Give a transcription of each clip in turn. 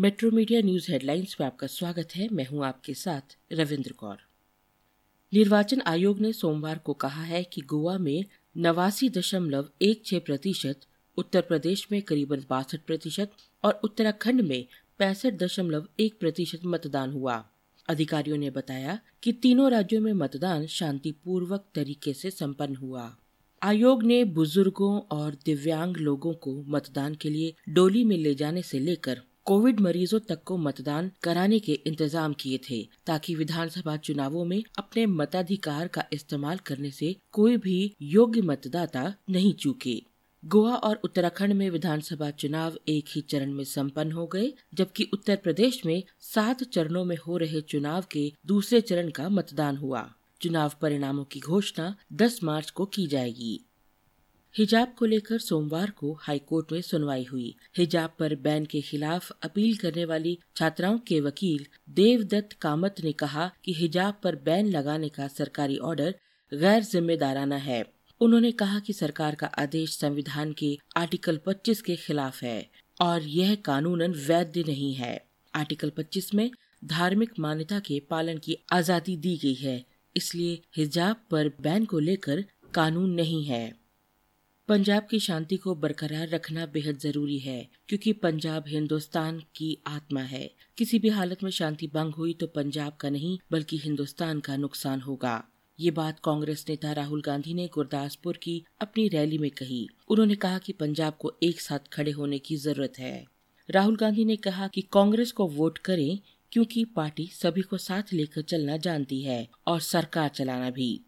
Metro media news headlines में आपका स्वागत है। मैं हूँ आपके साथ रविंद्र कौर। निर्वाचन आयोग ने सोमवार को कहा है कि गोवा में नवासी दशमलव एक छह प्रतिशत, उत्तर प्रदेश में करीबन बासठ प्रतिशत और उत्तराखंड में पैंसठ दशमलव एक प्रतिशत मतदान हुआ। अधिकारियों ने बताया कि तीनों राज्यों में मतदान शांतिपूर्वक तरीके से संपन्न हुआ। आयोग ने बुज़ुर्गों और दिव्यांग लोगों को मतदान के लिए डोली में ले जाने से लेकर कोविड मरीजों तक को मतदान कराने के इंतज़ाम किए थे, ताकि विधानसभा चुनावों में अपने मताधिकार का इस्तेमाल करने से कोई भी योग्य मतदाता नहीं चूके। गोवा और उत्तराखंड में विधानसभा चुनाव एक ही चरण में संपन्न हो गए, जबकि उत्तर प्रदेश में सात चरणों में हो रहे चुनाव के दूसरे चरण का मतदान हुआ। चुनाव परिणामों की घोषणा 10 मार्च को की जाएगी। हिजाब को लेकर सोमवार को हाईकोर्ट में सुनवाई हुई। हिजाब पर बैन के खिलाफ अपील करने वाली छात्राओं के वकील देवदत्त कामत ने कहा कि हिजाब पर बैन लगाने का सरकारी ऑर्डर गैर जिम्मेदाराना है। उन्होंने कहा कि सरकार का आदेश संविधान के आर्टिकल 25 के खिलाफ है और यह कानूनन वैध नहीं है। आर्टिकल 25 में धार्मिक मान्यता के पालन की आज़ादी दी गई है, इसलिए हिजाब पर बैन को लेकर कानून नहीं है। पंजाब की शांति को बरकरार रखना बेहद ज़रूरी है, क्योंकि पंजाब हिंदुस्तान की आत्मा है। किसी भी हालत में शांति भंग हुई तो पंजाब का नहीं, बल्कि हिंदुस्तान का नुकसान होगा। ये बात कांग्रेस नेता राहुल गांधी ने गुरदासपुर की अपनी रैली में कही। उन्होंने कहा कि पंजाब को एक साथ खड़े होने की ज़रूरत है। राहुल गांधी ने कहा कि कांग्रेस को वोट करें, क्योंकि पार्टी सभी को साथ लेकर चलना जानती है और सरकार चलाना भी।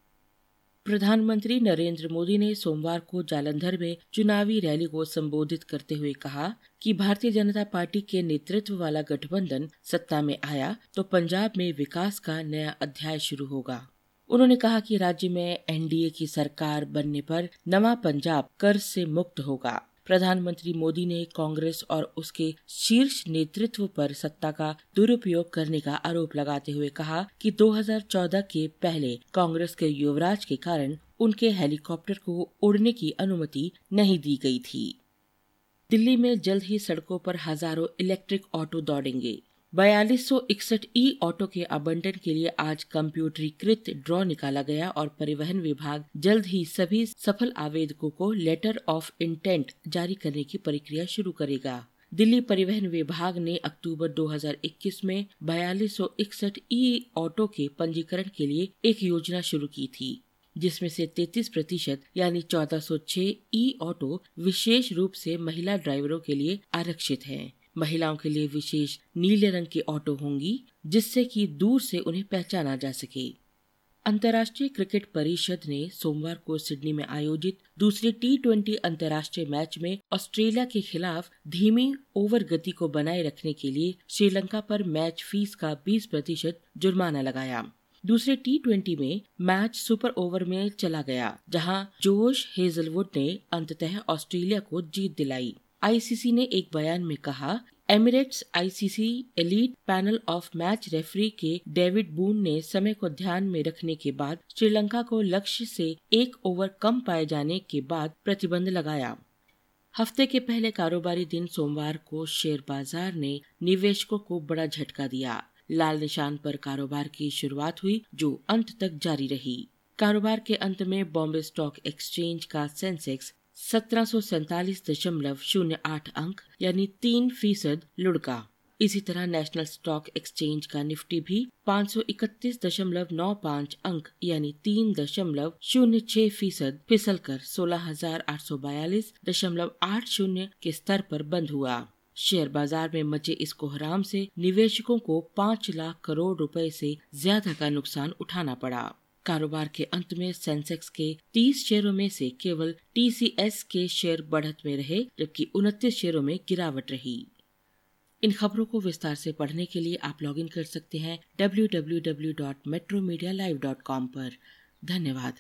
प्रधानमंत्री नरेंद्र मोदी ने सोमवार को जालंधर में चुनावी रैली को संबोधित करते हुए कहा कि भारतीय जनता पार्टी के नेतृत्व वाला गठबंधन सत्ता में आया तो पंजाब में विकास का नया अध्याय शुरू होगा। उन्होंने कहा कि राज्य में एनडीए की सरकार बनने पर नवा पंजाब कर्ज से मुक्त होगा। प्रधानमंत्री मोदी ने कांग्रेस और उसके शीर्ष नेतृत्व पर सत्ता का दुरुपयोग करने का आरोप लगाते हुए कहा कि 2014 के पहले कांग्रेस के युवराज के कारण उनके हेलीकॉप्टर को उड़ने की अनुमति नहीं दी गई थी। दिल्ली में जल्द ही सड़कों पर हज़ारों इलेक्ट्रिक ऑटो दौड़ेंगे। बयालीस सौ इकसठ ई ऑटो के आवंटन के लिए आज कंप्यूटरीकृत ड्रॉ निकाला गया और परिवहन विभाग जल्द ही सभी सफल आवेदकों को लेटर ऑफ़ इंटेंट जारी करने की प्रक्रिया शुरू करेगा दिल्ली परिवहन विभाग ने अक्टूबर 2021 में बयालीस सौ इकसठ ई ऑटो के पंजीकरण के लिए एक योजना शुरू की थी, जिसमें से 33 प्रतिशत यानी 1406 ई ऑटो विशेष रूप से महिला ड्राइवरों के लिए आरक्षित हैं। महिलाओं के लिए विशेष नीले रंग की ऑटो होंगी, जिससे कि दूर से उन्हें पहचाना जा सके। अंतर्राष्ट्रीय क्रिकेट परिषद ने सोमवार को सिडनी में आयोजित दूसरे टी ट्वेंटी अंतर्राष्ट्रीय मैच में ऑस्ट्रेलिया के खिलाफ धीमी ओवर गति को बनाए रखने के लिए श्रीलंका पर मैच फ़ीस का 20 प्रतिशत जुर्माना लगाया। दूसरे टी ट्वेंटी में मैच सुपर ओवर में चला गया, जहाँ जोश हेजलवुड ने अंततः ऑस्ट्रेलिया को जीत दिलाई। आईसीसी ने एक बयान में कहा, Emirates ICC elite panel of match referee के डेविड बून ने समय को ध्यान में रखने के बाद श्रीलंका को लक्ष्य से एक ओवर कम पाए जाने के बाद प्रतिबंध लगाया। हफ़्ते के पहले कारोबारी दिन सोमवार को शेयर बाज़ार ने निवेशकों को बड़ा झटका दिया। लाल निशान पर कारोबार की शुरुआत हुई, जो अंत तक जारी रही। कारोबार के अंत में बॉम्बे स्टॉक एक्सचेंज का सेंसेक्स सत्रह आठ अंक, यानी तीन फ़ीसद लुढ़का। इसी तरह नेशनल स्टॉक एक्सचेंज का निफ्टी भी पाँच सौ इकतीस दशमलव नौ पाँच अंक, यानी तीन दशमलव शून्य छह फ़ीसद फिसल कर सोलह के स्तर पर बंद हुआ। शेयर बाज़ार में मचे इस कोहराम से निवेशकों को पाँच लाख करोड़ रुपए से ज़्यादा का नुकसान उठाना पड़ा। कारोबार के अंत में सेंसेक्स के 30 शेयरों में से केवल टीसीएस के शेयर बढ़त में रहे, जबकि उनतीस शेयरों में गिरावट रही। इन खबरों को विस्तार से पढ़ने के लिए आप लॉगिन कर सकते हैं डब्ल्यू पर। धन्यवाद।